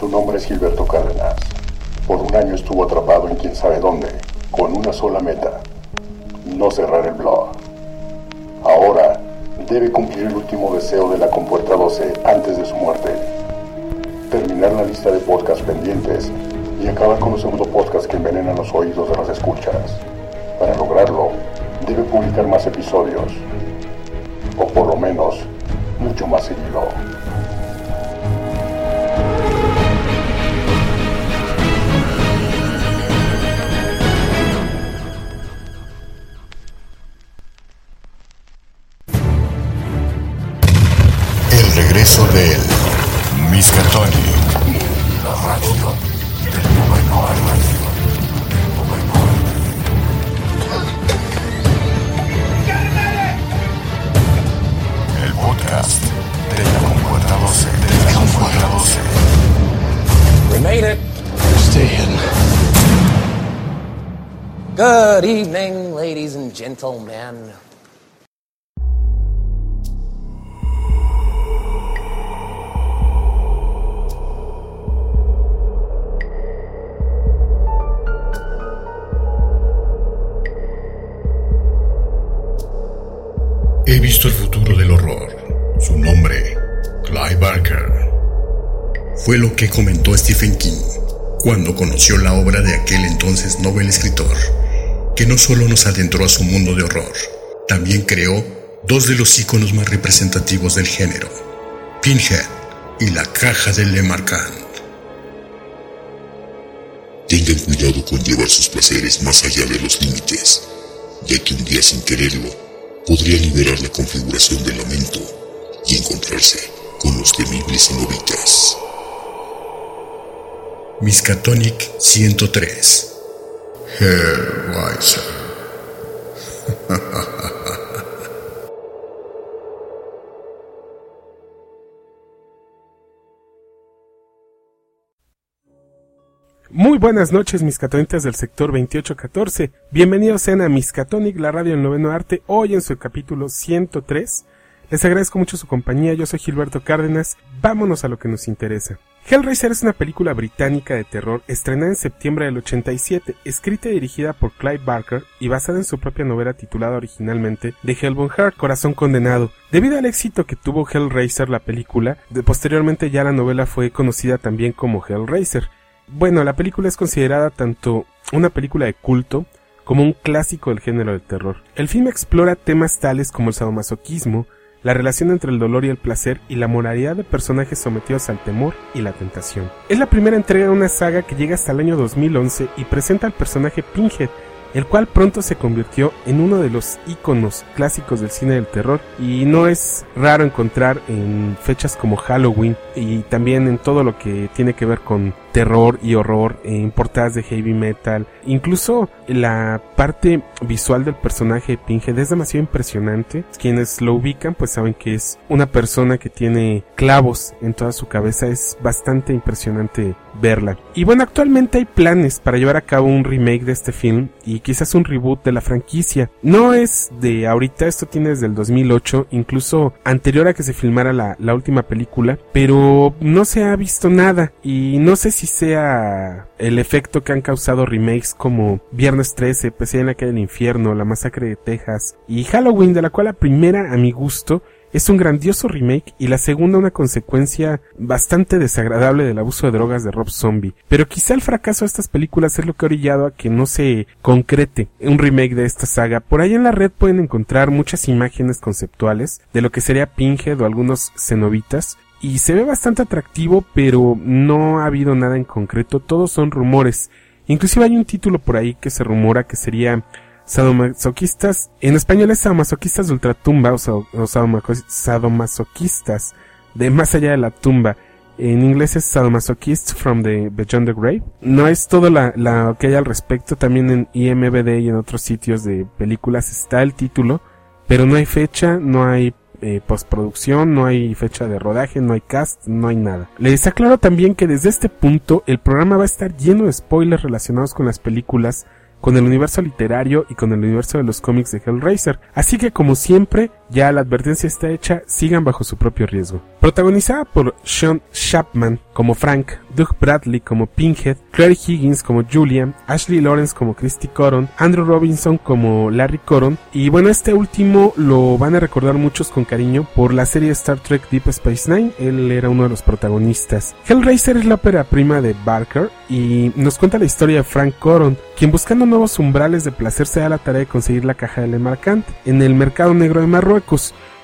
Su nombre es Gilberto Cárdenas. Por un año estuvo atrapado en quién sabe dónde, con una sola meta, no cerrar el blog. Ahora debe cumplir el último deseo de la compuerta 12 antes de su muerte. Terminar la lista de podcasts pendientes y acabar con los segundo podcast que envenenan los oídos de las escuchas. Para lograrlo, debe publicar más episodios, o por lo menos, mucho más seguido. Fue lo que comentó Stephen King cuando conoció la obra de aquel entonces Nobel escritor, que no solo nos adentró a su mundo de horror, también creó dos de los íconos más representativos del género, Pinhead y la caja de Le Marquand. Tengan cuidado con llevar sus placeres más allá de los límites, ya que un día sin quererlo podría liberar la configuración del lamento y encontrarse con los temibles cenobitas. Miskatonic 103. Hellraiser. Muy buenas noches, mis catonitas del sector 2814. Bienvenidos sean a Miskatonic, la radio del noveno arte, hoy en su capítulo 103. Les agradezco mucho su compañía, yo soy Gilberto Cárdenas. Vámonos a lo que nos interesa. Hellraiser es una película británica de terror estrenada en septiembre del 87, escrita y dirigida por Clive Barker y basada en su propia novela titulada originalmente The Hellbound Heart, Corazón Condenado. Debido al éxito que tuvo Hellraiser la película, posteriormente ya la novela fue conocida también como Hellraiser. Bueno, la película es considerada tanto una película de culto como un clásico del género del terror. El filme explora temas tales como el sadomasoquismo, la relación entre el dolor y el placer y la moralidad de personajes sometidos al temor y la tentación. Es la primera entrega de una saga que llega hasta el año 2011 y presenta al personaje Pinhead, el cual pronto se convirtió en uno de los íconos clásicos del cine del terror y no es raro encontrar en fechas como Halloween y también en todo lo que tiene que ver con terror y horror en portadas de heavy metal. Incluso la parte visual del personaje de Pinhead es demasiado impresionante. Quienes lo ubican pues saben que es una persona que tiene clavos en toda su cabeza. Es bastante impresionante verla. Y bueno, actualmente hay planes para llevar a cabo un remake de este film y quizás un reboot de la franquicia. No es de ahorita, esto tiene desde el 2008, incluso anterior a que se filmara la, la última película, pero no se ha visto nada y no sé si sea el efecto que han causado remakes como Viernes 13, Pesadilla en la calle del infierno, La masacre de Texas y Halloween, de la cual la primera, a mi gusto, es un grandioso remake y la segunda una consecuencia bastante desagradable del abuso de drogas de Rob Zombie. Pero quizá el fracaso de estas películas es lo que ha orillado a que no se concrete un remake de esta saga. Por ahí en la red pueden encontrar muchas imágenes conceptuales de lo que sería Pinhead o algunos cenobitas y se ve bastante atractivo, pero no ha habido nada en concreto, todos son rumores. Inclusive hay un título por ahí que se rumora que sería sadomasoquistas, en español es sadomasoquistas de ultratumba o, sadomasoquistas de más allá de la tumba. En inglés es Sadomasochist from the Beyond the Grave. No es todo la, la que hay al respecto. También en IMBD y en otros sitios de películas está el título. Pero no hay fecha, no hay eh, postproducción, no hay fecha de rodaje, no hay cast, no hay nada. Les aclaro también que desde este punto el programa va a estar lleno de spoilers relacionados con las películas, con el universo literario y con el universo de los cómics de Hellraiser. Así que como siempre, ya la advertencia está hecha, sigan bajo su propio riesgo. Protagonizada por Sean Chapman como Frank, Doug Bradley como Pinhead, Claire Higgins como Julia, Ashley Lawrence como Christy Coron, Andrew Robinson como Larry Coron, y bueno, este último lo van a recordar muchos con cariño por la serie Star Trek Deep Space Nine, él era uno de los protagonistas. Hellraiser es la ópera prima de Barker y nos cuenta la historia de Frank Coron, quien buscando nuevos umbrales de placer se da la tarea de conseguir la caja de Le Marcant en el mercado negro de Marruecos.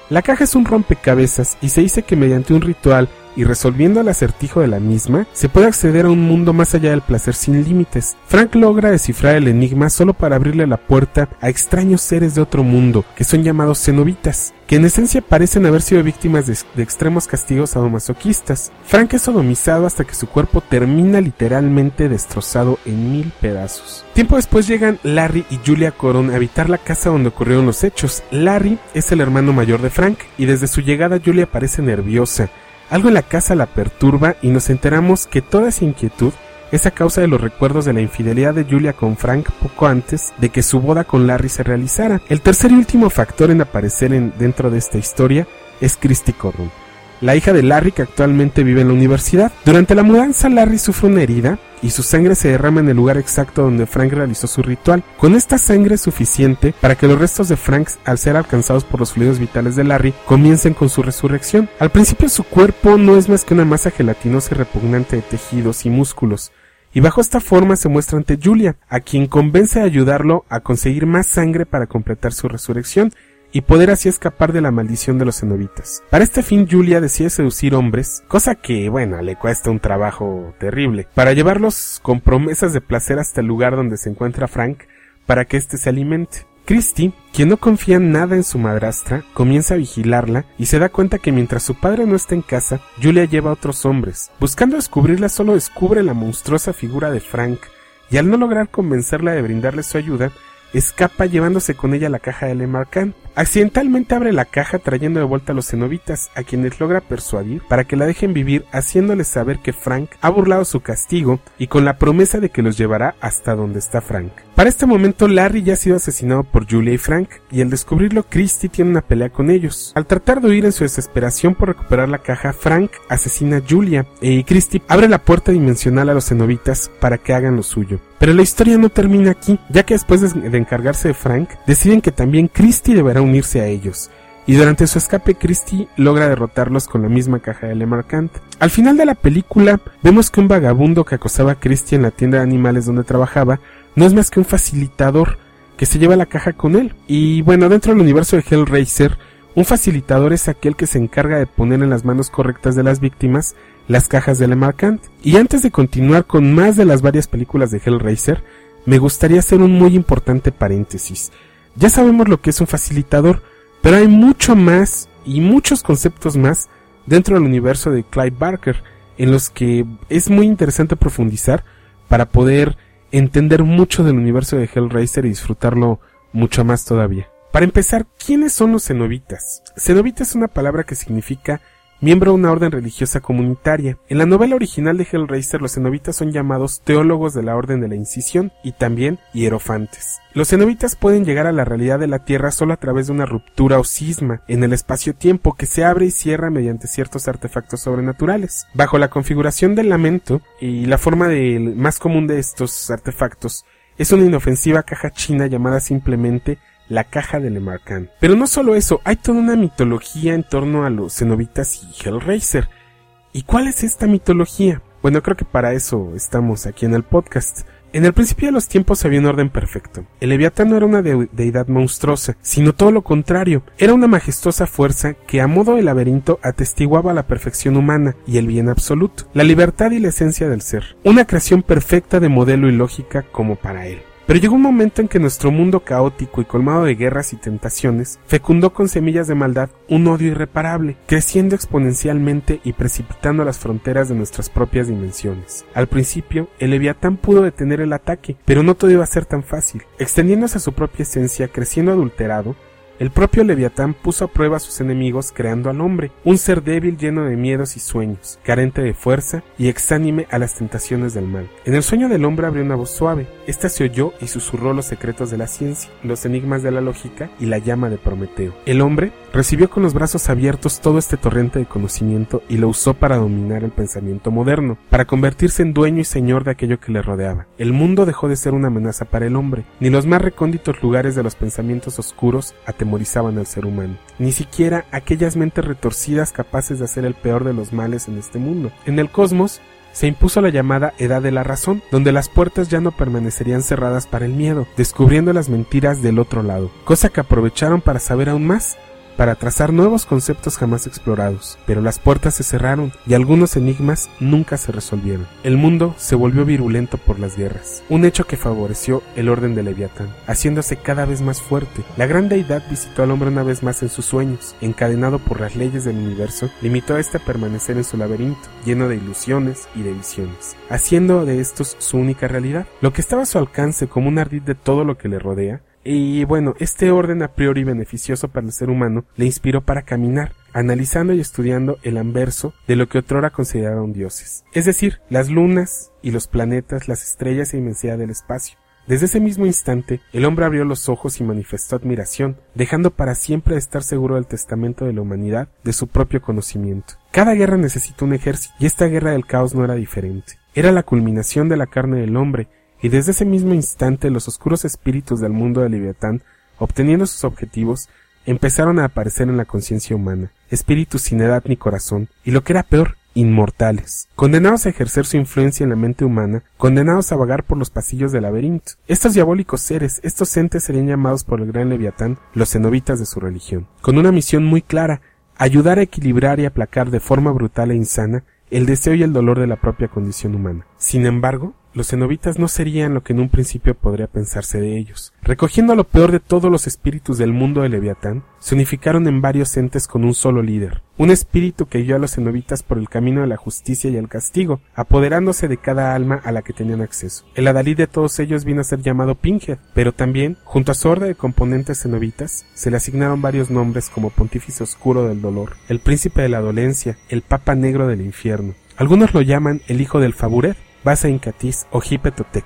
La caja es un rompecabezas y se dice que mediante un ritual y resolviendo el acertijo de la misma, se puede acceder a un mundo más allá del placer sin límites. Frank logra descifrar el enigma solo para abrirle la puerta a extraños seres de otro mundo, que son llamados cenobitas, que en esencia parecen haber sido víctimas de, extremos castigos sadomasoquistas. Frank es sodomizado hasta que su cuerpo termina literalmente destrozado en mil pedazos. Tiempo después llegan Larry y Julia Coron a habitar la casa donde ocurrieron los hechos. Larry es el hermano mayor de Frank y desde su llegada Julia parece nerviosa, algo en la casa la perturba y nos enteramos que toda esa inquietud es a causa de los recuerdos de la infidelidad de Julia con Frank poco antes de que su boda con Larry se realizara. El tercer y último factor en aparecer en, dentro de esta historia es Christy Corrum, la hija de Larry que actualmente vive en la universidad. Durante la mudanza Larry sufre una herida y su sangre se derrama en el lugar exacto donde Frank realizó su ritual. Con esta sangre es suficiente para que los restos de Frank, al ser alcanzados por los fluidos vitales de Larry, comiencen con su resurrección. Al principio su cuerpo no es más que una masa gelatinosa y repugnante de tejidos y músculos. Y bajo esta forma se muestra ante Julia, a quien convence de ayudarlo a conseguir más sangre para completar su resurrección, y poder así escapar de la maldición de los cenobitas. Para este fin Julia decide seducir hombres, cosa que, bueno, le cuesta un trabajo terrible, para llevarlos con promesas de placer hasta el lugar donde se encuentra Frank, para que éste se alimente. Christy, quien no confía nada en su madrastra, comienza a vigilarla y se da cuenta que mientras su padre no está en casa, Julia lleva a otros hombres. Buscando descubrirla solo descubre la monstruosa figura de Frank, y al no lograr convencerla de brindarle su ayuda, escapa llevándose con ella la caja de Lemarcan. Accidentalmente abre la caja trayendo de vuelta a los cenobitas, a quienes logra persuadir para que la dejen vivir haciéndoles saber que Frank ha burlado su castigo y con la promesa de que los llevará hasta donde está Frank. Para este momento Larry ya ha sido asesinado por Julia y Frank y al descubrirlo Christy tiene una pelea con ellos. Al tratar de huir en su desesperación por recuperar la caja, Frank asesina a Julia y Christy abre la puerta dimensional a los cenobitas para que hagan lo suyo. Pero la historia no termina aquí, ya que después de encargarse de Frank, deciden que también Christy deberá unirse a ellos, y durante su escape Christie logra derrotarlos con la misma caja de Lemarcant. Al final de la película vemos que un vagabundo que acosaba a Christie en la tienda de animales donde trabajaba no es más que un facilitador que se lleva la caja con él. Y bueno, dentro del universo de Hellraiser, un facilitador es aquel que se encarga de poner en las manos correctas de las víctimas las cajas de Lemarcant. Y antes de continuar con más de las varias películas de Hellraiser, me gustaría hacer un muy importante paréntesis. Ya sabemos lo que es un facilitador, pero hay mucho más y muchos conceptos más dentro del universo de Clive Barker en los que es muy interesante profundizar para poder entender mucho del universo de Hellraiser y disfrutarlo mucho más todavía. Para empezar, ¿quiénes son los cenobitas? Cenobita es una palabra que significa miembro de una orden religiosa comunitaria. En la novela original de Hellraiser, los cenobitas son llamados teólogos de la Orden de la Incisión y también hierofantes. Los cenobitas pueden llegar a la realidad de la Tierra solo a través de una ruptura o cisma en el espacio-tiempo que se abre y cierra mediante ciertos artefactos sobrenaturales. Bajo la configuración del lamento y la forma de, más común de estos artefactos es una inofensiva caja china llamada simplemente la caja de Lemarcan. Pero no solo eso, hay toda una mitología en torno a los cenobitas y Hellraiser. ¿Y cuál es esta mitología? Bueno, creo que para eso estamos aquí en el podcast. En el principio de los tiempos había un orden perfecto. El Leviatán no era una deidad monstruosa, sino todo lo contrario. Era una majestuosa fuerza que a modo de laberinto atestiguaba la perfección humana y el bien absoluto, la libertad y la esencia del ser. Una creación perfecta de modelo y lógica como para él. Pero llegó un momento en que nuestro mundo caótico y colmado de guerras y tentaciones fecundó con semillas de maldad un odio irreparable, creciendo exponencialmente y precipitando las fronteras de nuestras propias dimensiones. Al principio, el Leviatán pudo detener el ataque, pero no todo iba a ser tan fácil. Extendiéndose a su propia esencia, creciendo adulterado, El propio Leviatán puso a prueba a sus enemigos creando al hombre, un ser débil lleno de miedos y sueños, carente de fuerza y exánime a las tentaciones del mal. En el sueño del hombre abrió una voz suave. Esta se oyó y susurró los secretos de la ciencia, los enigmas de la lógica y la llama de Prometeo. El hombre recibió con los brazos abiertos todo este torrente de conocimiento y lo usó para dominar el pensamiento moderno, para convertirse en dueño y señor de aquello que le rodeaba. El mundo dejó de ser una amenaza para el hombre, ni los más recónditos lugares de los pensamientos oscuros atemorizaban al ser humano, ni siquiera aquellas mentes retorcidas capaces de hacer el peor de los males en este mundo. En el cosmos, se impuso la llamada Edad de la Razón, donde las puertas ya no permanecerían cerradas para el miedo, descubriendo las mentiras del otro lado, cosa que aprovecharon para saber aún más para trazar nuevos conceptos jamás explorados, pero las puertas se cerraron y algunos enigmas nunca se resolvieron. El mundo se volvió virulento por las guerras, un hecho que favoreció el orden de Leviatán, haciéndose cada vez más fuerte. La gran deidad visitó al hombre una vez más en sus sueños, encadenado por las leyes del universo, limitó a éste a permanecer en su laberinto, lleno de ilusiones y de visiones, haciendo de estos su única realidad. Lo que estaba a su alcance como un ardid de todo lo que le rodea, y bueno, este orden a priori beneficioso para el ser humano le inspiró para caminar, analizando y estudiando el anverso de lo que otrora consideraron dioses, es decir, las lunas y los planetas, las estrellas e inmensidad del espacio. Desde ese mismo instante, el hombre abrió los ojos y manifestó admiración, dejando para siempre estar seguro del testamento de la humanidad, de su propio conocimiento. Cada guerra necesita un ejército, y esta guerra del caos no era diferente. Era la culminación de la carne del hombre, y desde ese mismo instante los oscuros espíritus del mundo de Leviatán, obteniendo sus objetivos, empezaron a aparecer en la conciencia humana, espíritus sin edad ni corazón, y lo que era peor, inmortales, condenados a ejercer su influencia en la mente humana, condenados a vagar por los pasillos del laberinto. Estos diabólicos seres, estos entes serían llamados por el gran Leviatán los cenobitas de su religión, con una misión muy clara, ayudar a equilibrar y aplacar de forma brutal e insana el deseo y el dolor de la propia condición humana. Sin embargo, los cenobitas no serían lo que en un principio podría pensarse de ellos. Recogiendo lo peor de todos los espíritus del mundo de Leviatán, se unificaron en varios entes con un solo líder, un espíritu que guió a los cenobitas por el camino de la justicia y el castigo, apoderándose de cada alma a la que tenían acceso. El adalí de todos ellos vino a ser llamado Pinhead, pero también, junto a su orden de componentes cenobitas, se le asignaron varios nombres como Pontífice Oscuro del Dolor, el Príncipe de la Dolencia, el Papa Negro del Infierno. Algunos lo llaman el Hijo del Faburet, Basa Incatis o Hipetotec,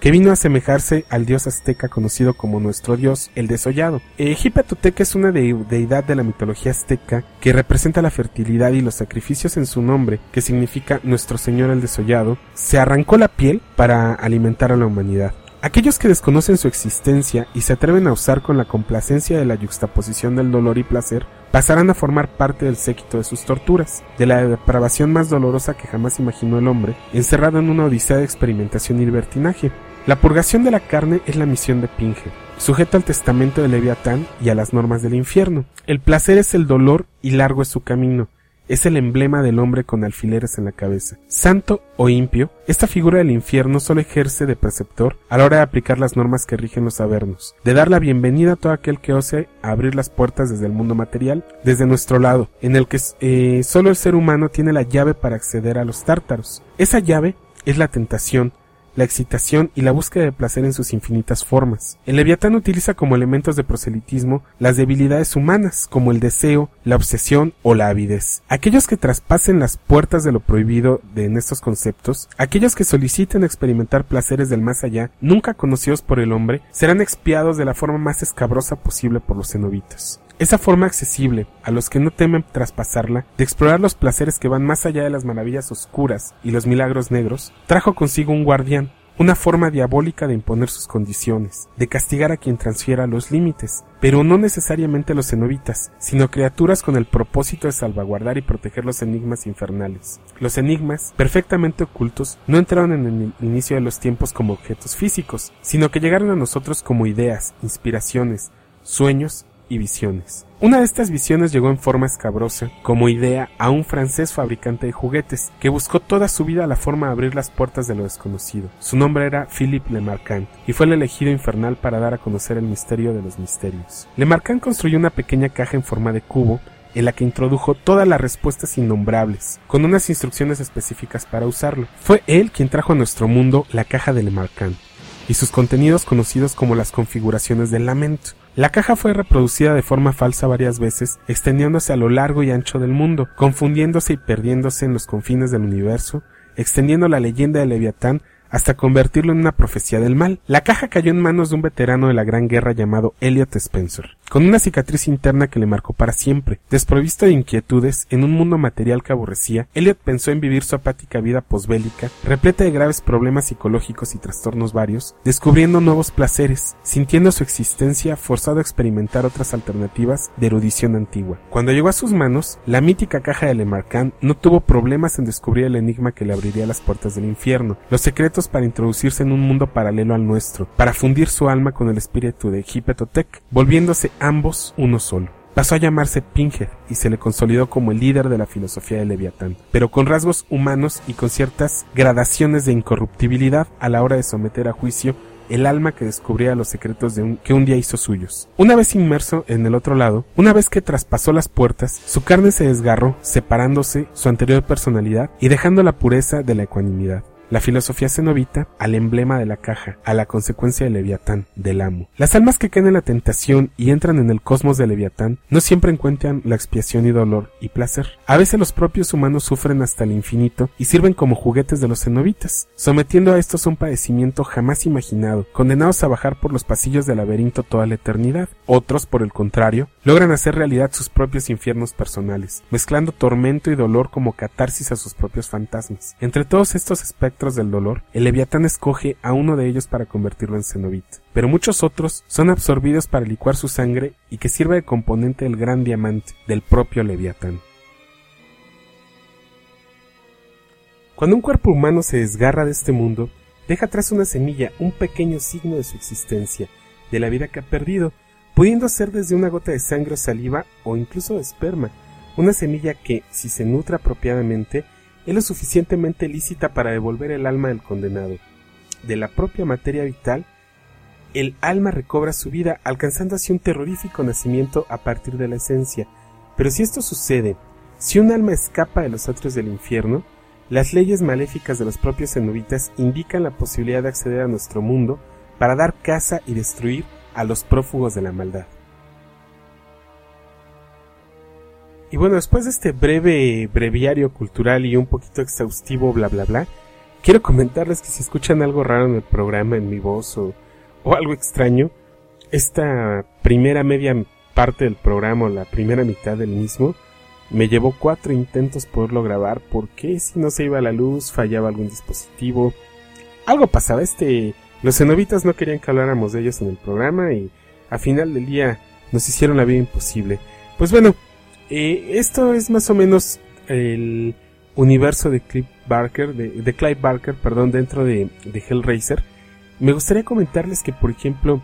que vino a asemejarse al dios azteca conocido como nuestro dios, el desollado. Eh, Hipetotec es una deidad de la mitología azteca que representa la fertilidad y los sacrificios en su nombre, que significa nuestro señor el desollado, se arrancó la piel para alimentar a la humanidad. Aquellos que desconocen su existencia y se atreven a usar con la complacencia de la yuxtaposición del dolor y placer, pasarán a formar parte del séquito de sus torturas, de la depravación más dolorosa que jamás imaginó el hombre, encerrado en una odisea de experimentación y libertinaje. La purgación de la carne es la misión de Pinge, sujeto al testamento de Leviatán y a las normas del infierno. El placer es el dolor y largo es su camino, es el emblema del hombre con alfileres en la cabeza. Santo o impio, esta figura del infierno solo ejerce de preceptor a la hora de aplicar las normas que rigen los avernos, de dar la bienvenida a todo aquel que ose abrir las puertas desde el mundo material, desde nuestro lado, en el que eh, solo el ser humano tiene la llave para acceder a los tártaros. Esa llave es la tentación, la excitación y la búsqueda de placer en sus infinitas formas. El leviatán utiliza como elementos de proselitismo las debilidades humanas, como el deseo, la obsesión o la avidez. Aquellos que traspasen las puertas de lo prohibido de en estos conceptos, aquellos que soliciten experimentar placeres del más allá, nunca conocidos por el hombre, serán expiados de la forma más escabrosa posible por los cenobitas. Esa forma accesible, a los que no temen traspasarla, de explorar los placeres que van más allá de las maravillas oscuras y los milagros negros, trajo consigo un guardián, una forma diabólica de imponer sus condiciones, de castigar a quien transfiera los límites, pero no necesariamente los cenobitas, sino criaturas con el propósito de salvaguardar y proteger los enigmas infernales. Los enigmas, perfectamente ocultos, no entraron en el inicio de los tiempos como objetos físicos, sino que llegaron a nosotros como ideas, inspiraciones, sueños visiones. Una de estas visiones llegó en forma escabrosa, como idea, a un francés fabricante de juguetes, que buscó toda su vida la forma de abrir las puertas de lo desconocido. Su nombre era Philippe Lemarquand, y fue el elegido infernal para dar a conocer el misterio de los misterios. Lemarquand construyó una pequeña caja en forma de cubo, en la que introdujo todas las respuestas innombrables, con unas instrucciones específicas para usarlo. Fue él quien trajo a nuestro mundo la caja de Lemarquand, y sus contenidos conocidos como las configuraciones del lamento, La caja fue reproducida de forma falsa varias veces, extendiéndose a lo largo y ancho del mundo, confundiéndose y perdiéndose en los confines del universo, extendiendo la leyenda de Leviatán hasta convertirlo en una profecía del mal. La caja cayó en manos de un veterano de la Gran Guerra llamado Elliot Spencer, con una cicatriz interna que le marcó para siempre. Desprovisto de inquietudes, en un mundo material que aborrecía, Elliot pensó en vivir su apática vida posbélica, repleta de graves problemas psicológicos y trastornos varios, descubriendo nuevos placeres, sintiendo su existencia forzado a experimentar otras alternativas de erudición antigua. Cuando llegó a sus manos, la mítica caja de Lemarcan no tuvo problemas en descubrir el enigma que le abriría las puertas del infierno, los secretos para introducirse en un mundo paralelo al nuestro, para fundir su alma con el espíritu de Hipetotec, volviéndose ambos uno solo. Pasó a llamarse Pinhead y se le consolidó como el líder de la filosofía de Leviatán, pero con rasgos humanos y con ciertas gradaciones de incorruptibilidad a la hora de someter a juicio el alma que descubría los secretos de un, que un día hizo suyos. Una vez inmerso en el otro lado, una vez que traspasó las puertas, su carne se desgarró, separándose su anterior personalidad y dejando la pureza de la ecuanimidad. La filosofía cenobita al emblema de la caja, a la consecuencia de Leviatán, del amo. Las almas que caen en la tentación y entran en el cosmos de Leviatán no siempre encuentran la expiación y dolor y placer. A veces los propios humanos sufren hasta el infinito y sirven como juguetes de los cenobitas, sometiendo a estos un padecimiento jamás imaginado, condenados a bajar por los pasillos del laberinto toda la eternidad. Otros, por el contrario, logran hacer realidad sus propios infiernos personales, mezclando tormento y dolor como catarsis a sus propios fantasmas. Entre todos estos aspectos del dolor, el Leviatán escoge a uno de ellos para convertirlo en cenobit, pero muchos otros son absorbidos para licuar su sangre y que sirve de componente del gran diamante del propio Leviatán. Cuando un cuerpo humano se desgarra de este mundo, deja atrás una semilla, un pequeño signo de su existencia, de la vida que ha perdido, pudiendo ser desde una gota de sangre o saliva o incluso de esperma, una semilla que, si se nutre apropiadamente, es lo suficientemente lícita para devolver el alma del condenado. De la propia materia vital, el alma recobra su vida, alcanzando así un terrorífico nacimiento a partir de la esencia. Pero si esto sucede, si un alma escapa de los atrios del infierno, las leyes maléficas de los propios cenobitas indican la posibilidad de acceder a nuestro mundo para dar caza y destruir a los prófugos de la maldad. Y bueno, después de este breve breviario cultural y un poquito exhaustivo, bla bla bla, quiero comentarles que si escuchan algo raro en el programa, en mi voz o, o algo extraño, esta primera media parte del programa, la primera mitad del mismo, me llevó cuatro intentos poderlo grabar porque si no se iba la luz, fallaba algún dispositivo, algo pasaba, este, los cenobitas no querían que habláramos de ellos en el programa y a final del día nos hicieron la vida imposible. Pues bueno, eh, esto es más o menos el universo de Clive Barker, de, Clive Barker, perdón, dentro de, Hellraiser. Me gustaría comentarles que, por ejemplo,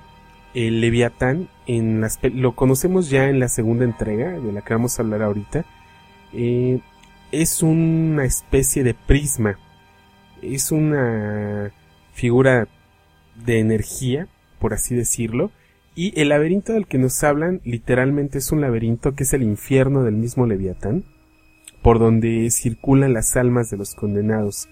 el Leviatán lo conocemos ya en la segunda entrega, de la que vamos a hablar ahorita. Eh, es una especie de prisma. Es una figura de energía, por así decirlo, y el laberinto del que nos hablan literalmente es un laberinto que es el infierno del mismo Leviatán, por donde circulan las almas de los condenados.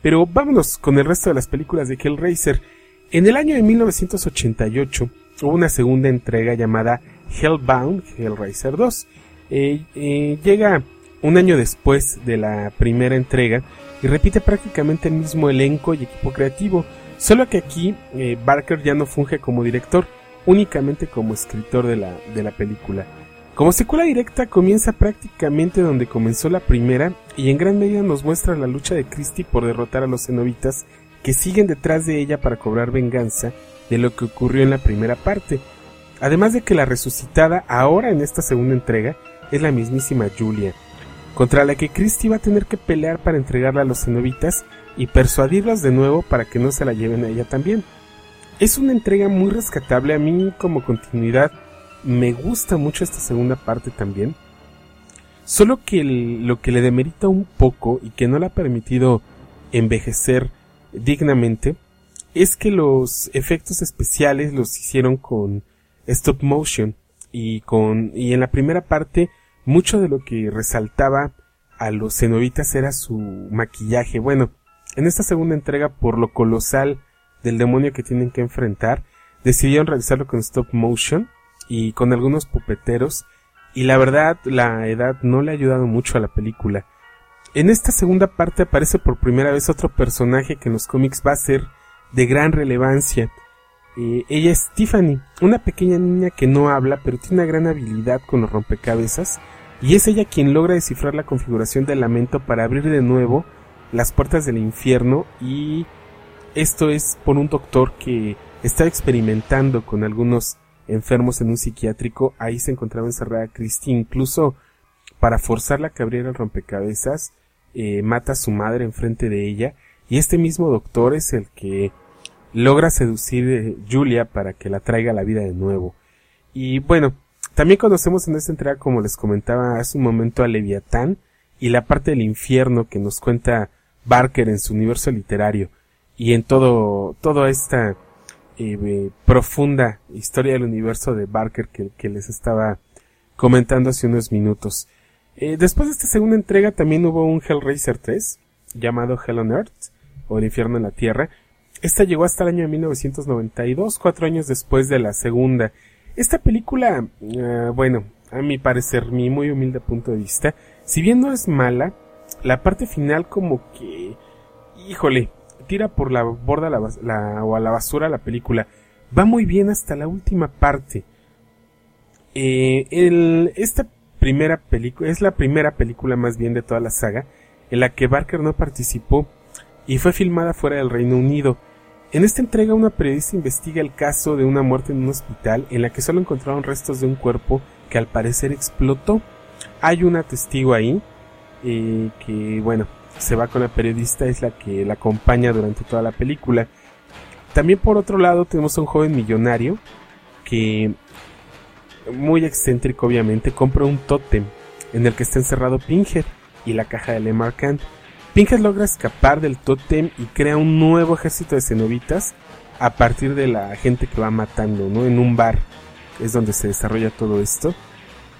Pero vámonos con el resto de las películas de Hellraiser. En el año de 1988 hubo una segunda entrega llamada Hellbound, Hellraiser 2. Eh, eh, llega un año después de la primera entrega y repite prácticamente el mismo elenco y equipo creativo, solo que aquí eh, Barker ya no funge como director, únicamente como escritor de la, de la película. Como secuela directa comienza prácticamente donde comenzó la primera y en gran medida nos muestra la lucha de Christie por derrotar a los cenobitas que siguen detrás de ella para cobrar venganza de lo que ocurrió en la primera parte. Además de que la resucitada ahora en esta segunda entrega es la mismísima Julia, contra la que Christie va a tener que pelear para entregarla a los cenobitas y persuadirlas de nuevo para que no se la lleven a ella también. Es una entrega muy rescatable. A mí como continuidad me gusta mucho esta segunda parte también. Solo que lo que le demerita un poco y que no le ha permitido envejecer dignamente es que los efectos especiales los hicieron con stop motion y con y en la primera parte mucho de lo que resaltaba a los cenobitas era su maquillaje. Bueno, en esta segunda entrega por lo colosal del demonio que tienen que enfrentar, decidieron realizarlo con stop motion y con algunos pupeteros y la verdad la edad no le ha ayudado mucho a la película. En esta segunda parte aparece por primera vez otro personaje que en los cómics va a ser de gran relevancia. Eh, ella es Tiffany, una pequeña niña que no habla pero tiene una gran habilidad con los rompecabezas y es ella quien logra descifrar la configuración del lamento para abrir de nuevo las puertas del infierno y esto es por un doctor que estaba experimentando con algunos enfermos en un psiquiátrico, ahí se encontraba encerrada Christie, incluso para forzarla a que abriera el rompecabezas, eh, mata a su madre enfrente de ella, y este mismo doctor es el que logra seducir a eh, Julia para que la traiga a la vida de nuevo. Y bueno, también conocemos en esta entrega, como les comentaba hace un momento, a Leviatán y la parte del infierno que nos cuenta Barker en su universo literario y en todo, toda esta eh, profunda historia del universo de Barker que, les estaba comentando hace unos minutos. Eh, después de esta segunda entrega también hubo un Hellraiser 3 llamado Hell on Earth o el infierno en la tierra. Esta llegó hasta el año de 1992, cuatro años después de la segunda. Esta película, eh, bueno, a mi parecer, mi muy humilde punto de vista, si bien no es mala, la parte final como que, híjole, tira por la borda la, o a la basura la película. Va muy bien hasta la última parte. Eh, el, esta primera película es la primera película más bien de toda la saga en la que Barker no participó y fue filmada fuera del Reino Unido. En esta entrega una periodista investiga el caso de una muerte en un hospital en la que solo encontraron restos de un cuerpo que al parecer explotó. Hay una testigo ahí eh, que bueno se va con la periodista es la que la acompaña durante toda la película. También por otro lado tenemos a un joven millonario que, muy excéntrico obviamente, compra un tótem en el que está encerrado Pinhead y la caja de Lemarcan. Pinhead logra escapar del tótem y crea un nuevo ejército de cenobitas a partir de la gente que va matando, ¿no? En un bar es donde se desarrolla todo esto.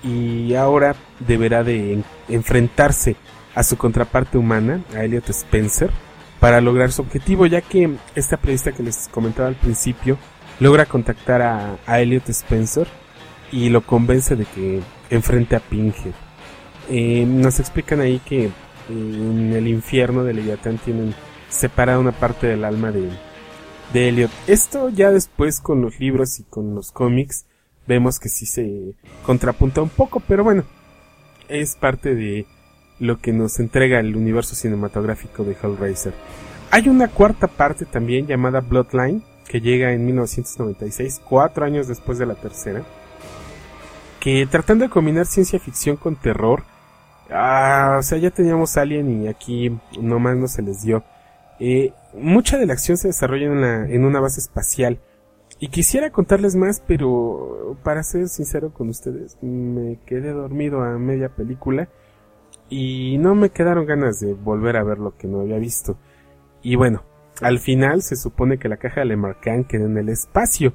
Y ahora deberá de enfrentarse a su contraparte humana, a Elliot Spencer, para lograr su objetivo, ya que esta periodista que les comentaba al principio logra contactar a, Elliot Spencer y lo convence de que enfrente a Pinhead. Eh, nos explican ahí que en el infierno de Leviatán tienen separada una parte del alma de, de Elliot. Esto ya después con los libros y con los cómics vemos que sí se contrapunta un poco, pero bueno, es parte de lo que nos entrega el universo cinematográfico de Hellraiser. Hay una cuarta parte también llamada Bloodline, que llega en 1996, cuatro años después de la tercera, que tratando de combinar ciencia ficción con terror, ah, o sea, ya teníamos Alien y aquí nomás no se les dio. Eh, mucha de la acción se desarrolla en, en una base espacial. Y quisiera contarles más, pero para ser sincero con ustedes, me quedé dormido a media película y no me quedaron ganas de volver a ver lo que no había visto. Y bueno, al final se supone que la caja de Lemarcan queda en el espacio,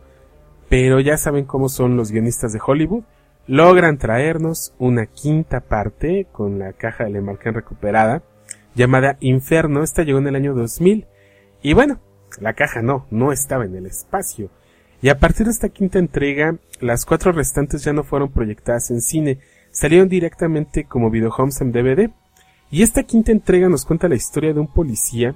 pero ya saben cómo son los guionistas de Hollywood. Logran traernos una quinta parte con la caja de Lemarcan recuperada, llamada Inferno. Esta llegó en el año 2000. Y bueno, la caja no, no estaba en el espacio. Y a partir de esta quinta entrega, las cuatro restantes ya no fueron proyectadas en cine, salieron directamente como videohomes en DVD. Y esta quinta entrega nos cuenta la historia de un policía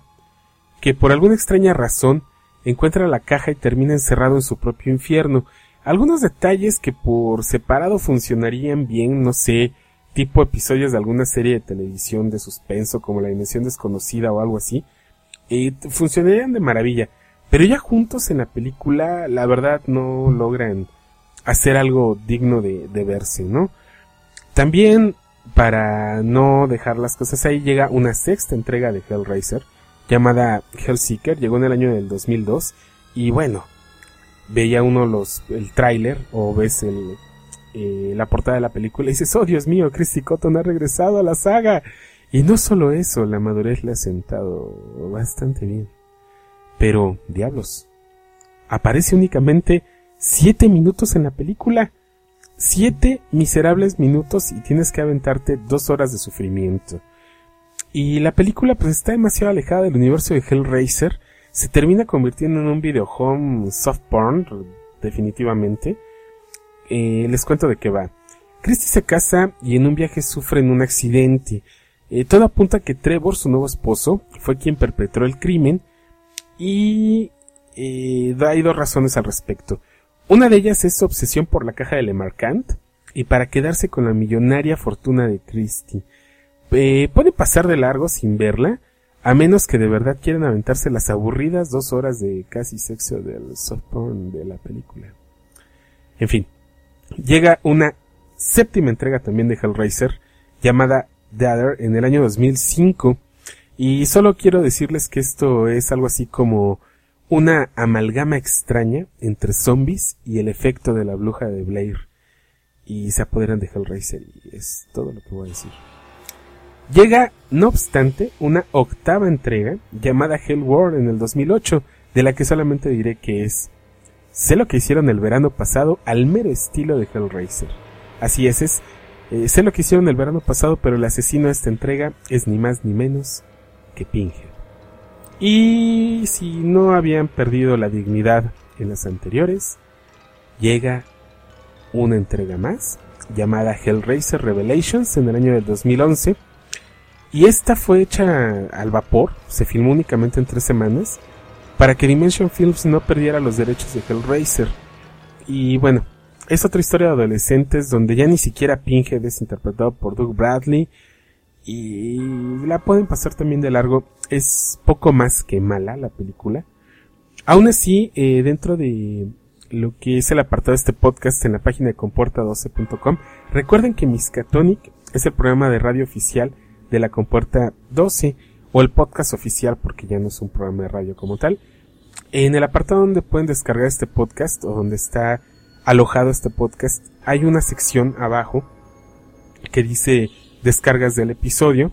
que por alguna extraña razón encuentra la caja y termina encerrado en su propio infierno. Algunos detalles que por separado funcionarían bien, no sé, tipo episodios de alguna serie de televisión de suspenso como La Dimensión Desconocida o algo así, eh, funcionarían de maravilla. Pero ya juntos en la película, la verdad no logran hacer algo digno de, de verse, ¿no? También, para no dejar las cosas ahí, llega una sexta entrega de Hellraiser, llamada Hellseeker, llegó en el año del 2002, y bueno, veía uno los, el tráiler, o ves el, eh, la portada de la película, y dices, oh Dios mío, Christy Cotton ha regresado a la saga, y no solo eso, la madurez le ha sentado bastante bien. Pero, diablos, aparece únicamente siete minutos en la película, siete miserables minutos y tienes que aventarte dos horas de sufrimiento. Y la película pues está demasiado alejada del universo de Hellraiser, se termina convirtiendo en un videohome soft porn, definitivamente. eh, les cuento de qué va. Christie se casa y en un viaje sufren un accidente. Eh, todo apunta a que Trevor, su nuevo esposo, fue quien perpetró el crimen y eh, hay dos razones al respecto. Una de ellas es su obsesión por la caja de Lemarcant y para quedarse con la millonaria fortuna de Christie. Eh, puede pasar de largo sin verla, a menos que de verdad quieran aventarse las aburridas dos horas de casi sexo del soft porn de la película. En fin, llega una séptima entrega también de Hellraiser llamada The Other en el año 2005 y solo quiero decirles que esto es algo así como una amalgama extraña entre zombies y el efecto de la bruja de Blair y se apoderan de Hellraiser y es todo lo que voy a decir. Llega, no obstante, una octava entrega llamada Hell World en el 2008, de la que solamente diré que es sé lo que hicieron el verano pasado al mero estilo de Hellraiser. Así es, es eh, sé lo que hicieron el verano pasado, pero el asesino de esta entrega es ni más ni menos que Pinhead. Y si no habían perdido la dignidad en las anteriores, llega una entrega más llamada Hellraiser Revelations en el año del 2011 y esta fue hecha al vapor, se filmó únicamente en tres semanas, para que Dimension Films no perdiera los derechos de Hellraiser. Y bueno, es otra historia de adolescentes donde ya ni siquiera Pinhead es interpretado por Doug Bradley y la pueden pasar también de largo. Es poco más que mala la película. Aún así, eh, dentro de lo que es el apartado de este podcast en la página de comporta12.com, recuerden que Miskatonic es el programa de radio oficial de la compuerta 12 o el podcast oficial porque ya no es un programa de radio como tal. En el apartado donde pueden descargar este podcast o donde está alojado este podcast hay una sección abajo que dice descargas del episodio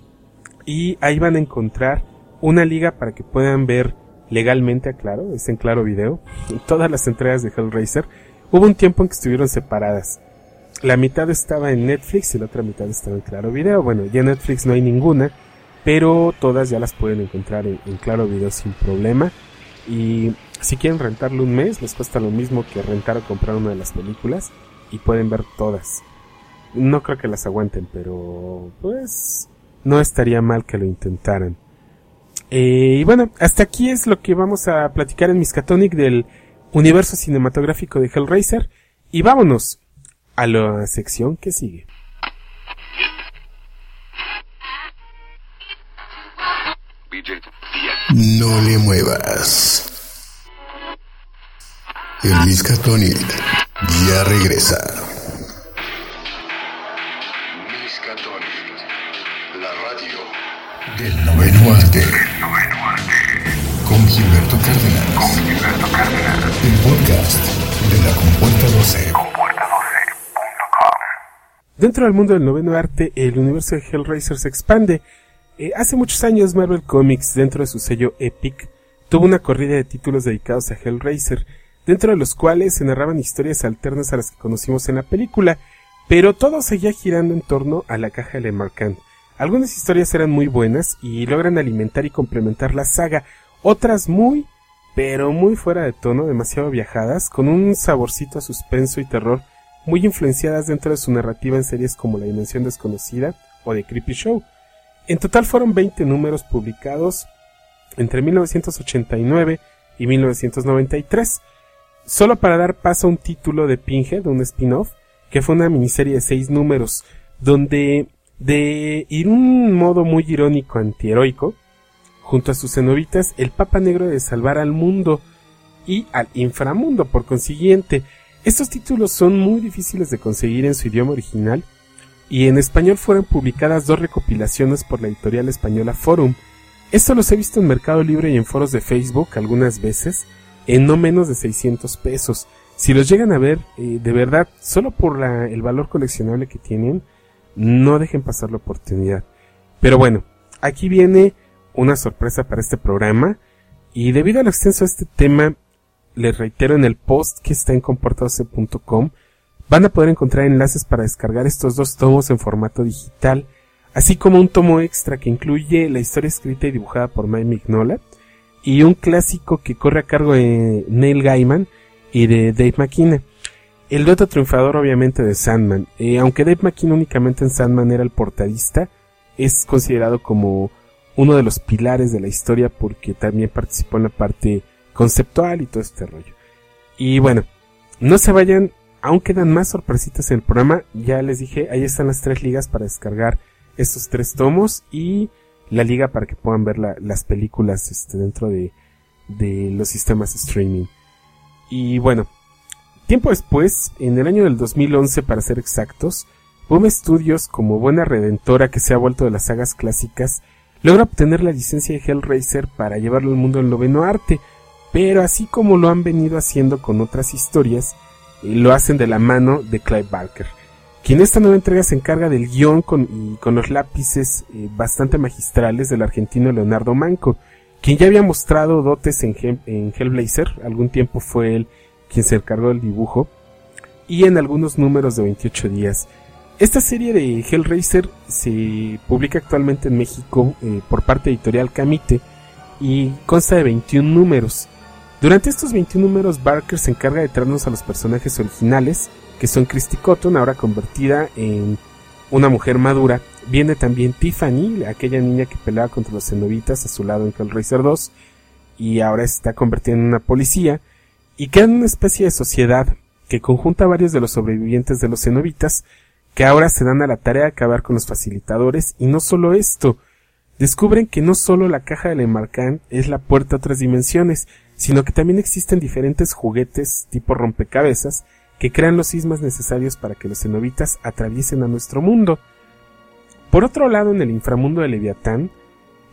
y ahí van a encontrar una liga para que puedan ver legalmente, claro, es en claro video, todas las entregas de Hellraiser. Hubo un tiempo en que estuvieron separadas la mitad estaba en Netflix y la otra mitad estaba en Claro Video. Bueno, ya en Netflix no hay ninguna, pero todas ya las pueden encontrar en, Claro Video sin problema. Y si quieren rentarlo un mes, les cuesta lo mismo que rentar o comprar una de las películas y pueden ver todas. No creo que las aguanten, pero pues no estaría mal que lo intentaran. Eh, y bueno, hasta aquí es lo que vamos a platicar en Miskatonic del universo cinematográfico de Hellraiser. Y vámonos, a la sección que sigue. No le muevas. El Miskatonic ya regresa. Del noveno arte. Con Gilberto Cárdenas. Con Gilberto Cárdenas. El podcast de la Compuerta 12. Dentro del mundo del noveno arte, el universo de Hellraiser se expande. Eh, hace muchos años Marvel Comics, dentro de su sello Epic, tuvo una corrida de títulos dedicados a Hellraiser, dentro de los cuales se narraban historias alternas a las que conocimos en la película, pero todo seguía girando en torno a la caja de Marcant. Algunas historias eran muy buenas y logran alimentar y complementar la saga, otras muy, pero muy fuera de tono, demasiado viajadas, con un saborcito a suspenso y terror muy influenciadas dentro de su narrativa en series como La Dimensión Desconocida o The Creepy Show. En total fueron 20 números publicados entre 1989 y 1993, solo para dar paso a un título de Pinhead, un spin-off, que fue una miniserie de 6 números, donde de ir un modo muy irónico antiheroico, junto a sus cenobitas, el Papa Negro de salvar al mundo y al inframundo, por consiguiente, estos títulos son muy difíciles de conseguir en su idioma original y en español fueron publicadas dos recopilaciones por la editorial española Forum. Esto los he visto en Mercado Libre y en foros de Facebook algunas veces en no menos de 600 pesos. Si los llegan a ver, eh, de verdad, solo por el valor coleccionable que tienen, no dejen pasar la oportunidad. Pero bueno, aquí viene una sorpresa para este programa y debido al extenso de este tema, les reitero en el post que está en comportadose.com van a poder encontrar enlaces para descargar estos dos tomos en formato digital, así como un tomo extra que incluye la historia escrita y dibujada por Mike Mignola y un clásico que corre a cargo de Neil Gaiman y de Dave McKinnon. El dueto triunfador obviamente de Sandman, eh, aunque Dave McKean únicamente en Sandman era el portadista, es considerado como uno de los pilares de la historia porque también participó en la parte conceptual y todo este rollo. Y bueno, no se vayan, aún quedan más sorpresitas en el programa, ya les dije, ahí están las tres ligas para descargar estos tres tomos y la liga para que puedan ver las películas este, dentro de, de los sistemas streaming. Y bueno, tiempo después, en el año del 2011 para ser exactos, Boom Studios, como buena redentora que se ha vuelto de las sagas clásicas, logra obtener la licencia de Hellraiser para llevarlo al mundo del noveno arte, pero así como lo han venido haciendo con otras historias, eh, lo hacen de la mano de Clive Barker, quien esta nueva entrega se encarga del guion con, y con los lápices eh, bastante magistrales del argentino Leonardo Manco, quien ya había mostrado dotes en, en Hellblazer, algún tiempo fue él quien se encargó del dibujo, y en algunos números de 28 días. Esta serie de Hellraiser se publica actualmente en México eh, por parte editorial Camite y consta de 21 números. Durante estos 21 números Barker se encarga de traernos a los personajes originales, que son Christy Cotton, ahora convertida en una mujer madura. Viene también Tiffany, aquella niña que peleaba contra los cenobitas a su lado en Hellraiser 2 y ahora está convertida en una policía y en una especie de sociedad que conjunta a varios de los sobrevivientes de los cenobitas que ahora se dan a la tarea de acabar con los facilitadores y no solo esto, descubren que no solo la caja del Emarcan es la puerta a otras dimensiones, sino que también existen diferentes juguetes tipo rompecabezas que crean los sismas necesarios para que los cenobitas atraviesen a nuestro mundo. Por otro lado, en el inframundo de Leviatán,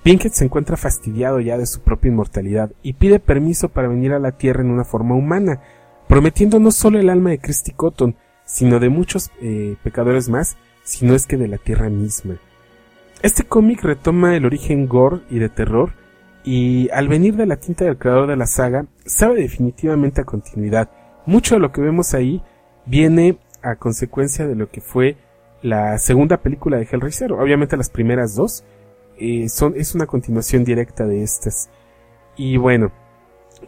Pinkett se encuentra fastidiado ya de su propia inmortalidad y pide permiso para venir a la Tierra en una forma humana, prometiendo no solo el alma de Christy Cotton, sino de muchos eh, pecadores más, sino es que de la Tierra misma. Este cómic retoma el origen gore y de terror, y al venir de la tinta del creador de la saga, sabe definitivamente a continuidad. Mucho de lo que vemos ahí viene a consecuencia de lo que fue la segunda película de Hellraiser. Obviamente las primeras dos eh, es una continuación directa de estas. Y bueno,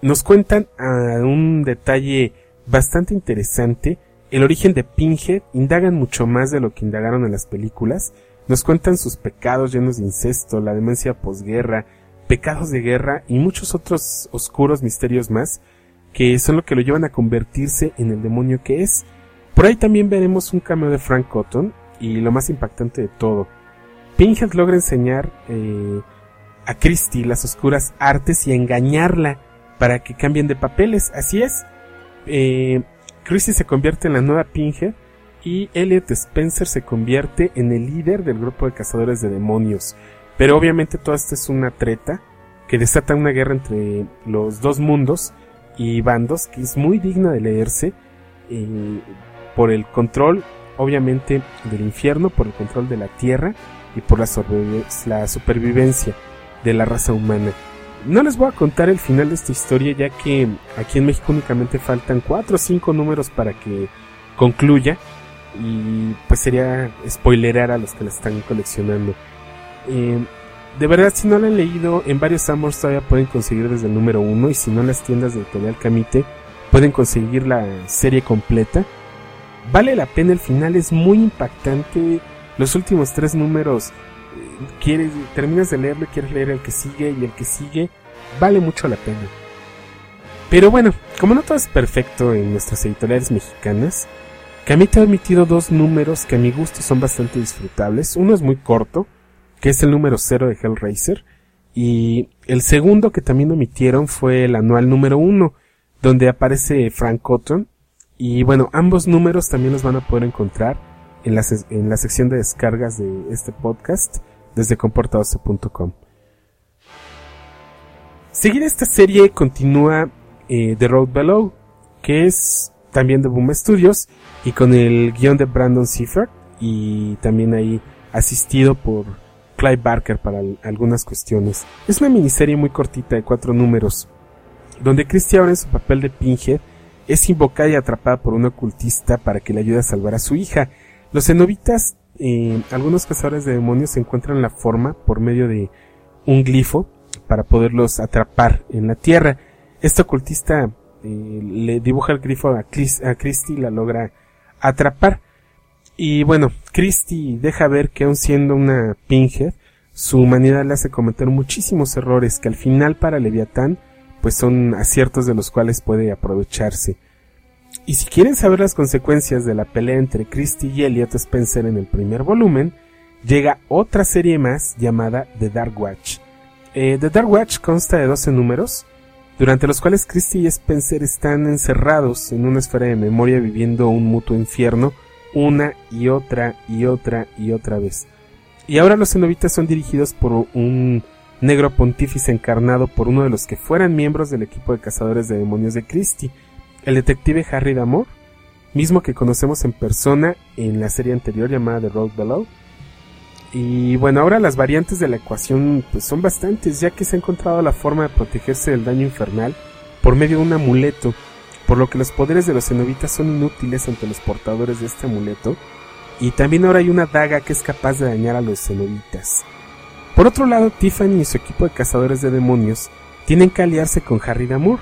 nos cuentan a un detalle bastante interesante el origen de Pinhead, indagan mucho más de lo que indagaron en las películas, nos cuentan sus pecados llenos de incesto, la demencia posguerra, pecados de guerra y muchos otros oscuros misterios más que son lo que lo llevan a convertirse en el demonio que es. Por ahí también veremos un cameo de Frank Cotton y lo más impactante de todo. Pinhead logra enseñar eh, a Christie las oscuras artes y engañarla para que cambien de papeles. Así es. Eh, Christie se convierte en la nueva Pinhead y Elliot Spencer se convierte en el líder del grupo de cazadores de demonios. Pero obviamente todo esto es una treta que desata una guerra entre los dos mundos y bandos que es muy digna de leerse eh, por el control obviamente del infierno, por el control de la tierra y por la, la supervivencia de la raza humana. No les voy a contar el final de esta historia ya que aquí en México únicamente faltan 4 o 5 números para que concluya y pues sería spoilerar a los que la están coleccionando. Eh, de verdad, si no la han leído, en varios Amors todavía pueden conseguir desde el número 1 y si no en las tiendas de Editorial Camite pueden conseguir la serie completa. Vale la pena, el final es muy impactante. Los últimos tres números, quieres, terminas de leerlo y quieres leer el que sigue y el que sigue, vale mucho la pena. Pero bueno, como no todo es perfecto en nuestras editoriales mexicanas, Camite ha emitido dos números que a mi gusto son bastante disfrutables. Uno es muy corto, que es el número 0 de Hellraiser, y el segundo que también omitieron fue el anual número 1, donde aparece Frank Cotton, y bueno, ambos números también los van a poder encontrar en la, sección de descargas de este podcast desde comportadose.com. Seguir esta serie continúa eh, The Road Below, que es también de Boom Studios y con el guion de Brandon Seifert y también ahí asistido por Clive Barker para algunas cuestiones. Es una miniserie muy cortita de cuatro números, donde Christy ahora en su papel de Pinhead es invocada y atrapada por un ocultista para que le ayude a salvar a su hija. Los cenobitas, eh, algunos cazadores de demonios encuentran la forma por medio de un glifo para poderlos atrapar en la tierra. Este ocultista eh, le dibuja el grifo a, Chris, a Christie y la logra atrapar. Y bueno, Christie deja ver que aun siendo una Pinhead, su humanidad le hace cometer muchísimos errores que al final para Leviatán pues son aciertos de los cuales puede aprovecharse. Y si quieren saber las consecuencias de la pelea entre Christie y Elliot Spencer en el primer volumen, llega otra serie más llamada The Dark Watch. Eh, The Dark Watch consta de 12 números, durante los cuales Christie y Spencer están encerrados en una esfera de memoria viviendo un mutuo infierno una y otra y otra y otra vez. Y ahora los cenobitas son dirigidos por un negro pontífice encarnado por uno de los que fueran miembros del equipo de cazadores de demonios de Christie, el detective Harry Damore, mismo que conocemos en persona en la serie anterior llamada The Road Below. Y bueno, ahora las variantes de la ecuación pues son bastantes, ya que se ha encontrado la forma de protegerse del daño infernal por medio de un amuleto, por lo que los poderes de los cenobitas son inútiles ante los portadores de este amuleto, y también ahora hay una daga que es capaz de dañar a los cenobitas. Por otro lado, Tiffany y su equipo de cazadores de demonios tienen que aliarse con Harry Damour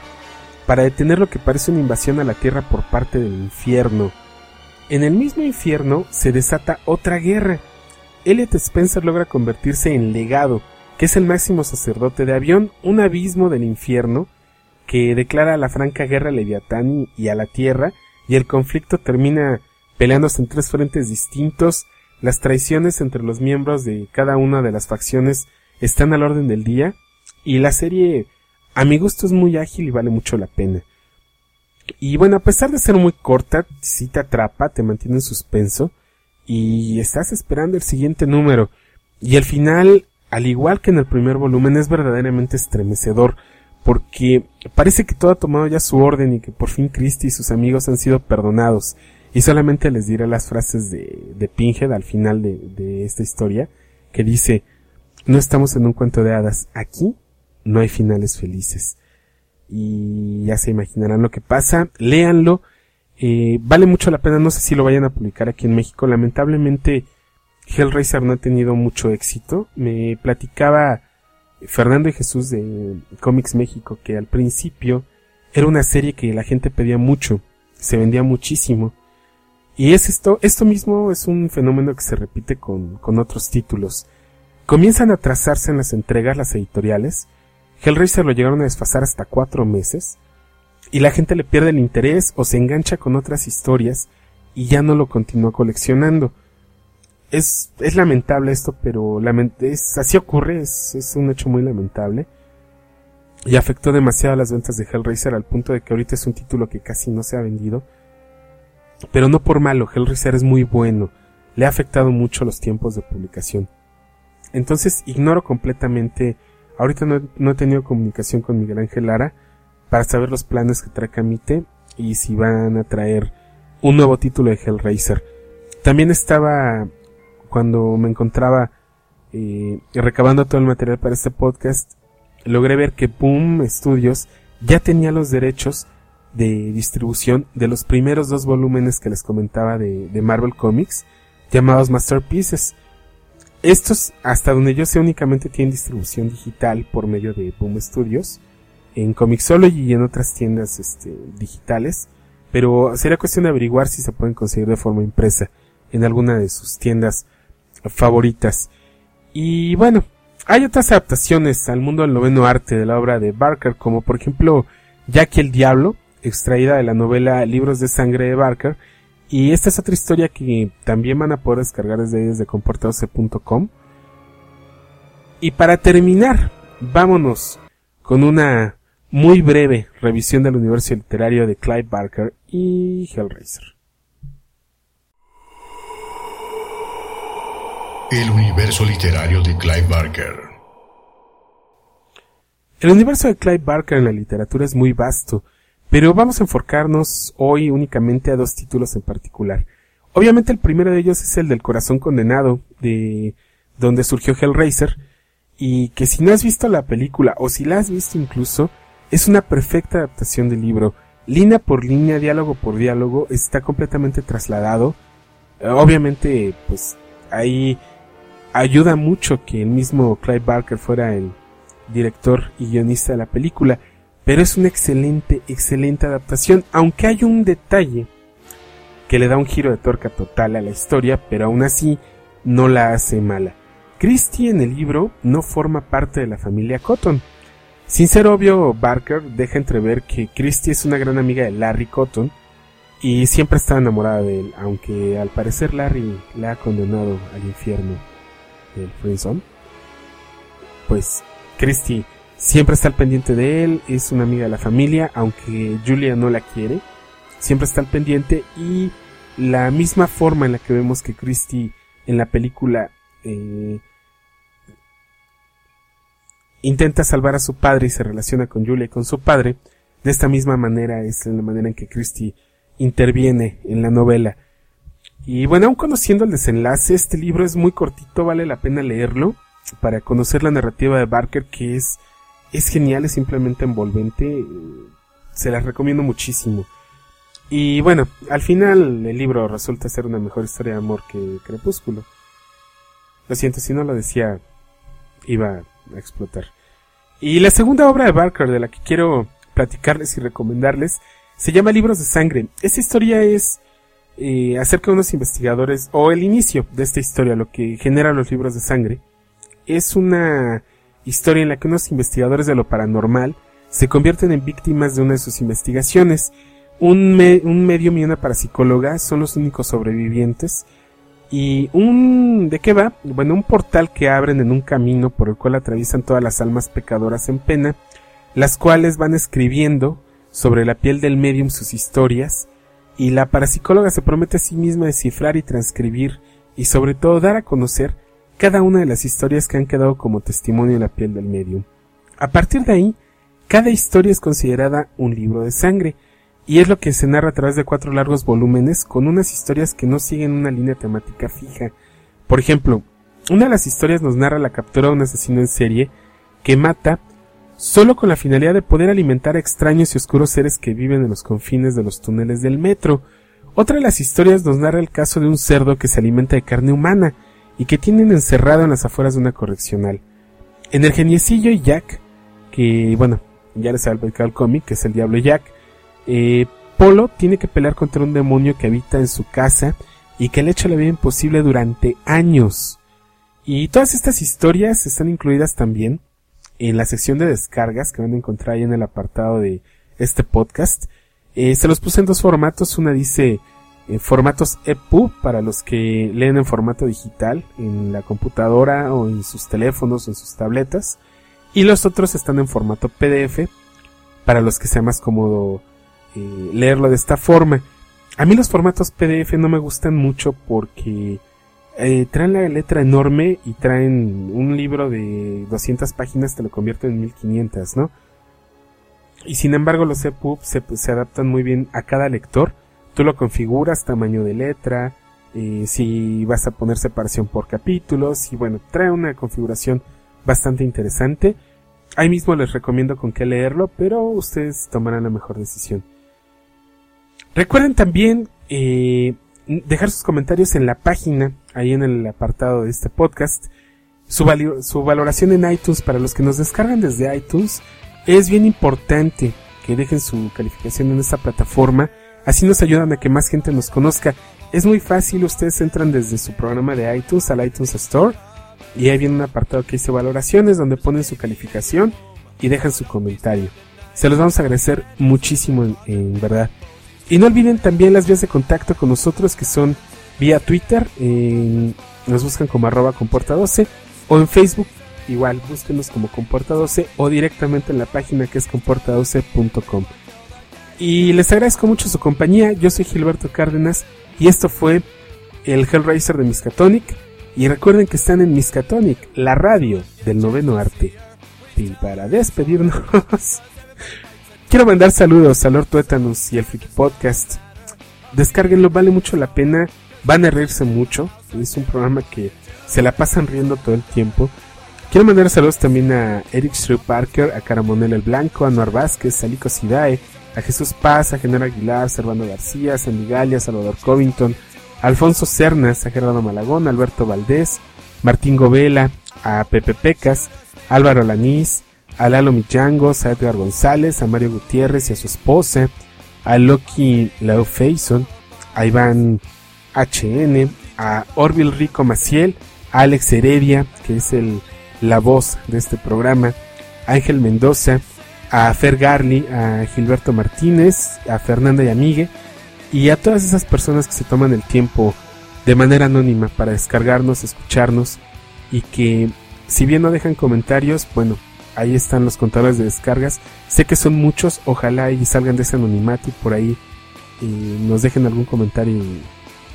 para detener lo que parece una invasión a la Tierra por parte del infierno. En el mismo infierno se desata otra guerra. Elliot Spencer logra convertirse en legado, que es el máximo sacerdote de Avión, un abismo del infierno, que declara la franca guerra a Leviatán y a la Tierra, y el conflicto termina peleándose en tres frentes distintos, las traiciones entre los miembros de cada una de las facciones están al orden del día, y la serie a mi gusto es muy ágil y vale mucho la pena. Y bueno, a pesar de ser muy corta, sí te atrapa, te mantiene en suspenso y estás esperando el siguiente número. Y el final, al igual que en el primer volumen, es verdaderamente estremecedor porque parece que todo ha tomado ya su orden y que por fin Christie y sus amigos han sido perdonados. Y solamente les diré las frases de, de Pinhead al final de, de esta historia, que dice, no estamos en un cuento de hadas, aquí no hay finales felices. Y ya se imaginarán lo que pasa, léanlo, eh, vale mucho la pena, no sé si lo vayan a publicar aquí en México, lamentablemente Hellraiser no ha tenido mucho éxito, me platicaba Fernando y Jesús de Comics México que al principio era una serie que la gente pedía mucho, se vendía muchísimo, y es esto, esto mismo es un fenómeno que se repite con, con otros títulos. Comienzan a trazarse en las entregas las editoriales, Hellraiser lo llegaron a desfasar hasta cuatro meses y la gente le pierde el interés o se engancha con otras historias y ya no lo continúa coleccionando. Es, es lamentable esto, pero es, así ocurre, es, es un hecho muy lamentable. Y afectó demasiado las ventas de Hellraiser al punto de que ahorita es un título que casi no se ha vendido. Pero no por malo, Hellraiser es muy bueno. Le ha afectado mucho los tiempos de publicación. Entonces ignoro completamente Ahorita no, he tenido comunicación con Miguel Ángel Lara para saber los planes que trae Camite y si van a traer un nuevo título de Hellraiser. También estaba cuando me encontraba eh, recabando todo el material para este podcast, logré ver que Boom Studios ya tenía los derechos de distribución de los primeros dos volúmenes que les comentaba de, de Marvel Comics, llamados Masterpieces. Estos, hasta donde yo sé, únicamente tienen distribución digital por medio de Boom Studios, en Comixology y en otras tiendas este, digitales, pero sería cuestión de averiguar si se pueden conseguir de forma impresa en alguna de sus tiendas favoritas. Y bueno, hay otras adaptaciones al mundo del noveno arte de la obra de Barker, como por ejemplo Jackie el Diablo, extraída de la novela Libros de Sangre de Barker, y esta es otra historia que también van a poder descargar desde ahí desde comportadose.com. Y para terminar, vámonos con una muy breve revisión del universo literario de Clive Barker y Hellraiser. El universo literario de Clive Barker. El universo de Clive Barker en la literatura es muy vasto pero vamos a enfocarnos hoy únicamente a dos títulos en particular. Obviamente el primero de ellos es el del corazón condenado, de donde surgió Hellraiser, y que si no has visto la película, o si la has visto incluso, es una perfecta adaptación del libro. Línea por línea, diálogo por diálogo, está completamente trasladado. Obviamente, pues ahí ayuda mucho que el mismo Clive Barker fuera el director y guionista de la película. Pero es una excelente, excelente adaptación, aunque hay un detalle que le da un giro de tuerca total a la historia, pero aún así no la hace mala. Christie en el libro no forma parte de la familia Cotton. Sin ser obvio, Barker deja entrever que Christie es una gran amiga de Larry Cotton y siempre está enamorada de él, aunque al parecer Larry la ha condenado al infierno del Friendzone. Pues Christie siempre está al pendiente de él, es una amiga de la familia, aunque Julia no la quiere, siempre está al pendiente y la misma forma en la que vemos que Christie en la película eh, intenta salvar a su padre y se relaciona con Julia y con su padre, de esta misma manera es la manera en que Christie interviene en la novela. Y bueno, aun conociendo el desenlace, este libro es muy cortito, vale la pena leerlo para conocer la narrativa de Barker que es, es genial, es simplemente envolvente, se las recomiendo muchísimo. Y bueno, al final el libro resulta ser una mejor historia de amor que Crepúsculo. Lo siento, si no lo decía, iba a explotar. Y la segunda obra de Barker de la que quiero platicarles y recomendarles se llama Libros de Sangre. Esta historia es eh, acerca de unos investigadores, o el inicio de esta historia, lo que genera los libros de sangre. Es una historia en la que unos investigadores de lo paranormal se convierten en víctimas de una de sus investigaciones. Un, un medium y una parapsicóloga son los únicos sobrevivientes. Y un... ¿De qué va? Bueno, un portal que abren en un camino por el cual atraviesan todas las almas pecadoras en pena, las cuales van escribiendo sobre la piel del medium sus historias, y la parapsicóloga se promete a sí misma descifrar y transcribir, y sobre todo dar a conocer cada una de las historias que han quedado como testimonio en la piel del medium. A partir de ahí, cada historia es considerada un libro de sangre, y es lo que se narra a través de cuatro largos volúmenes con unas historias que no siguen una línea temática fija. Por ejemplo, una de las historias nos narra la captura de un asesino en serie que mata solo con la finalidad de poder alimentar a extraños y oscuros seres que viven en los confines de los túneles del metro. Otra de las historias nos narra el caso de un cerdo que se alimenta de carne humana y que tienen encerrado en las afueras de una correccional. En el geniecillo y Jack, que bueno, ya les había explicado el cómic, que es el Diablo Jack, eh, Polo tiene que pelear contra un demonio que habita en su casa y que le ha hecho la vida imposible durante años. Y todas estas historias están incluidas también en la sección de descargas que van a encontrar ahí en el apartado de este podcast. Eh, se los puse en dos formatos. Una dice en formatos EPUB para los que leen en formato digital en la computadora o en sus teléfonos o en sus tabletas. Y los otros están en formato PDF para los que sea más cómodo eh, leerlo de esta forma. A mí los formatos PDF no me gustan mucho porque eh, traen la letra enorme y traen un libro de 200 páginas, te lo convierten en 1500, ¿no? Y sin embargo los EPUB se, se adaptan muy bien a cada lector. Tú lo configuras, tamaño de letra, eh, si vas a poner separación por capítulos y bueno, trae una configuración bastante interesante. Ahí mismo les recomiendo con qué leerlo, pero ustedes tomarán la mejor decisión. Recuerden también eh, dejar sus comentarios en la página, ahí en el apartado de este podcast. Su, su valoración en iTunes para los que nos descargan desde iTunes es bien importante que dejen su calificación en esta plataforma. Así nos ayudan a que más gente nos conozca. Es muy fácil, ustedes entran desde su programa de iTunes al iTunes Store y ahí viene un apartado que dice valoraciones donde ponen su calificación y dejan su comentario. Se los vamos a agradecer muchísimo en verdad. Y no olviden también las vías de contacto con nosotros que son vía Twitter, nos buscan como arroba comporta12 o en Facebook igual, búsquenos como comporta12 o directamente en la página que es comporta12.com. Y les agradezco mucho su compañía, yo soy Gilberto Cárdenas y esto fue el Hellraiser de Miskatonic. Y recuerden que están en Miskatonic, la radio del noveno arte. Y para despedirnos... Quiero mandar saludos a Lord y al Friki Podcast. Descárguenlo, vale mucho la pena. Van a reírse mucho. Es un programa que se la pasan riendo todo el tiempo. Quiero mandar saludos también a Eric Shrew Parker, a Caramonel el Blanco, a Noar Vázquez, a Lico Sidae, a Jesús Paz, a General Aguilar, Servando García, Sandy Galia, Salvador Covington, a Alfonso Cernas, a Gerardo Malagón, Alberto Valdés, Martín Govela, a Pepe Pecas, Álvaro Lanís, a Lalo Michangos, a Edgar González, a Mario Gutiérrez y a su esposa, a Loki Leo Faison, a Iván HN, a Orville Rico Maciel, a Alex Heredia, que es el, la voz de este programa, a Ángel Mendoza, a Fer Garli, a Gilberto Martínez, a Fernanda y Amigue, y a todas esas personas que se toman el tiempo de manera anónima para descargarnos, escucharnos y que si bien no dejan comentarios, bueno, ahí están los contadores de descargas. Sé que son muchos, ojalá y salgan de ese anonimato y por ahí y nos dejen algún comentario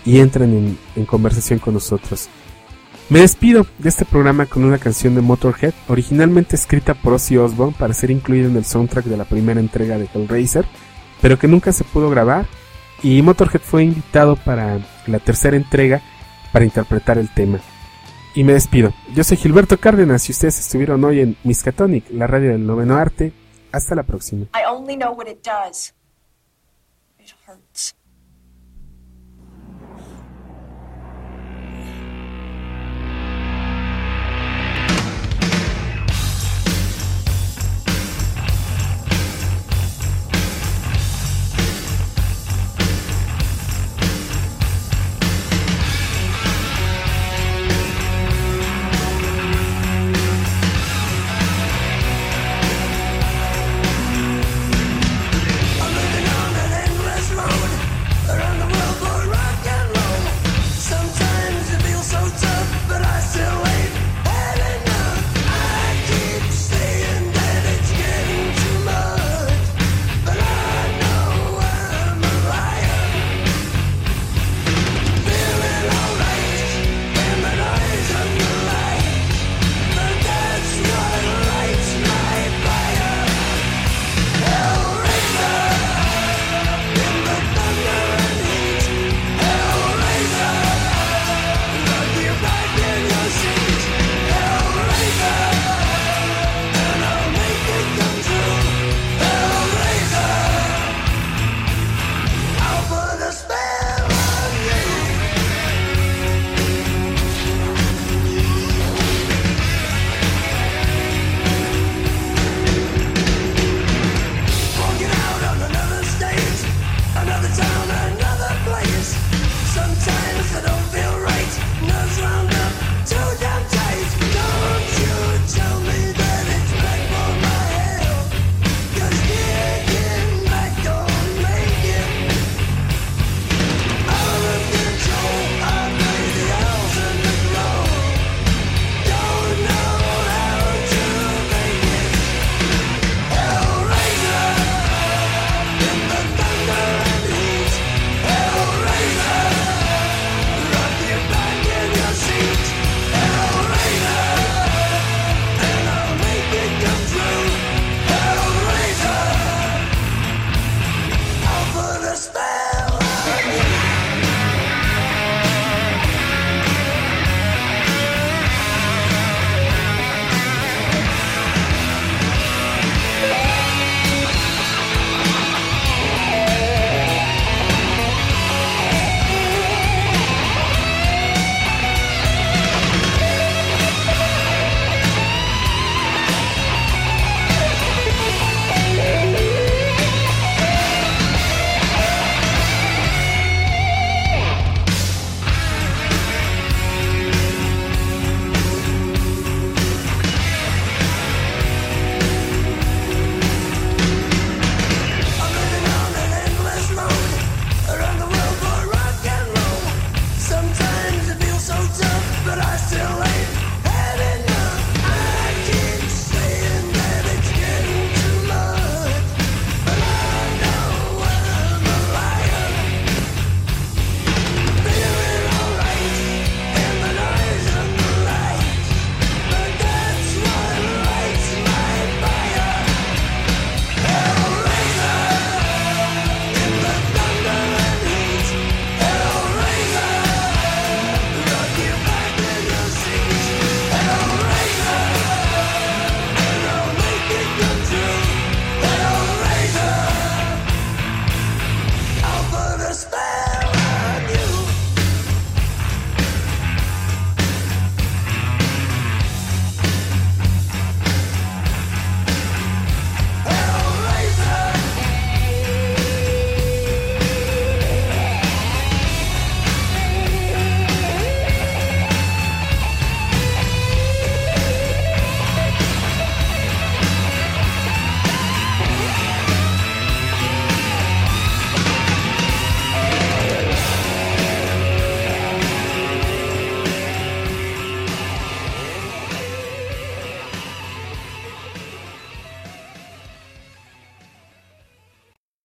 y, entren en, en, conversación con nosotros. Me despido de este programa con una canción de Motorhead, originalmente escrita por Ozzy Osbourne para ser incluida en el soundtrack de la primera entrega de Hellraiser, pero que nunca se pudo grabar y Motorhead fue invitado para la tercera entrega para interpretar el tema. Y me despido. Yo soy Gilberto Cárdenas y ustedes estuvieron hoy en Miskatonic, la radio del noveno arte. Hasta la próxima. I only know what it does. It hurts.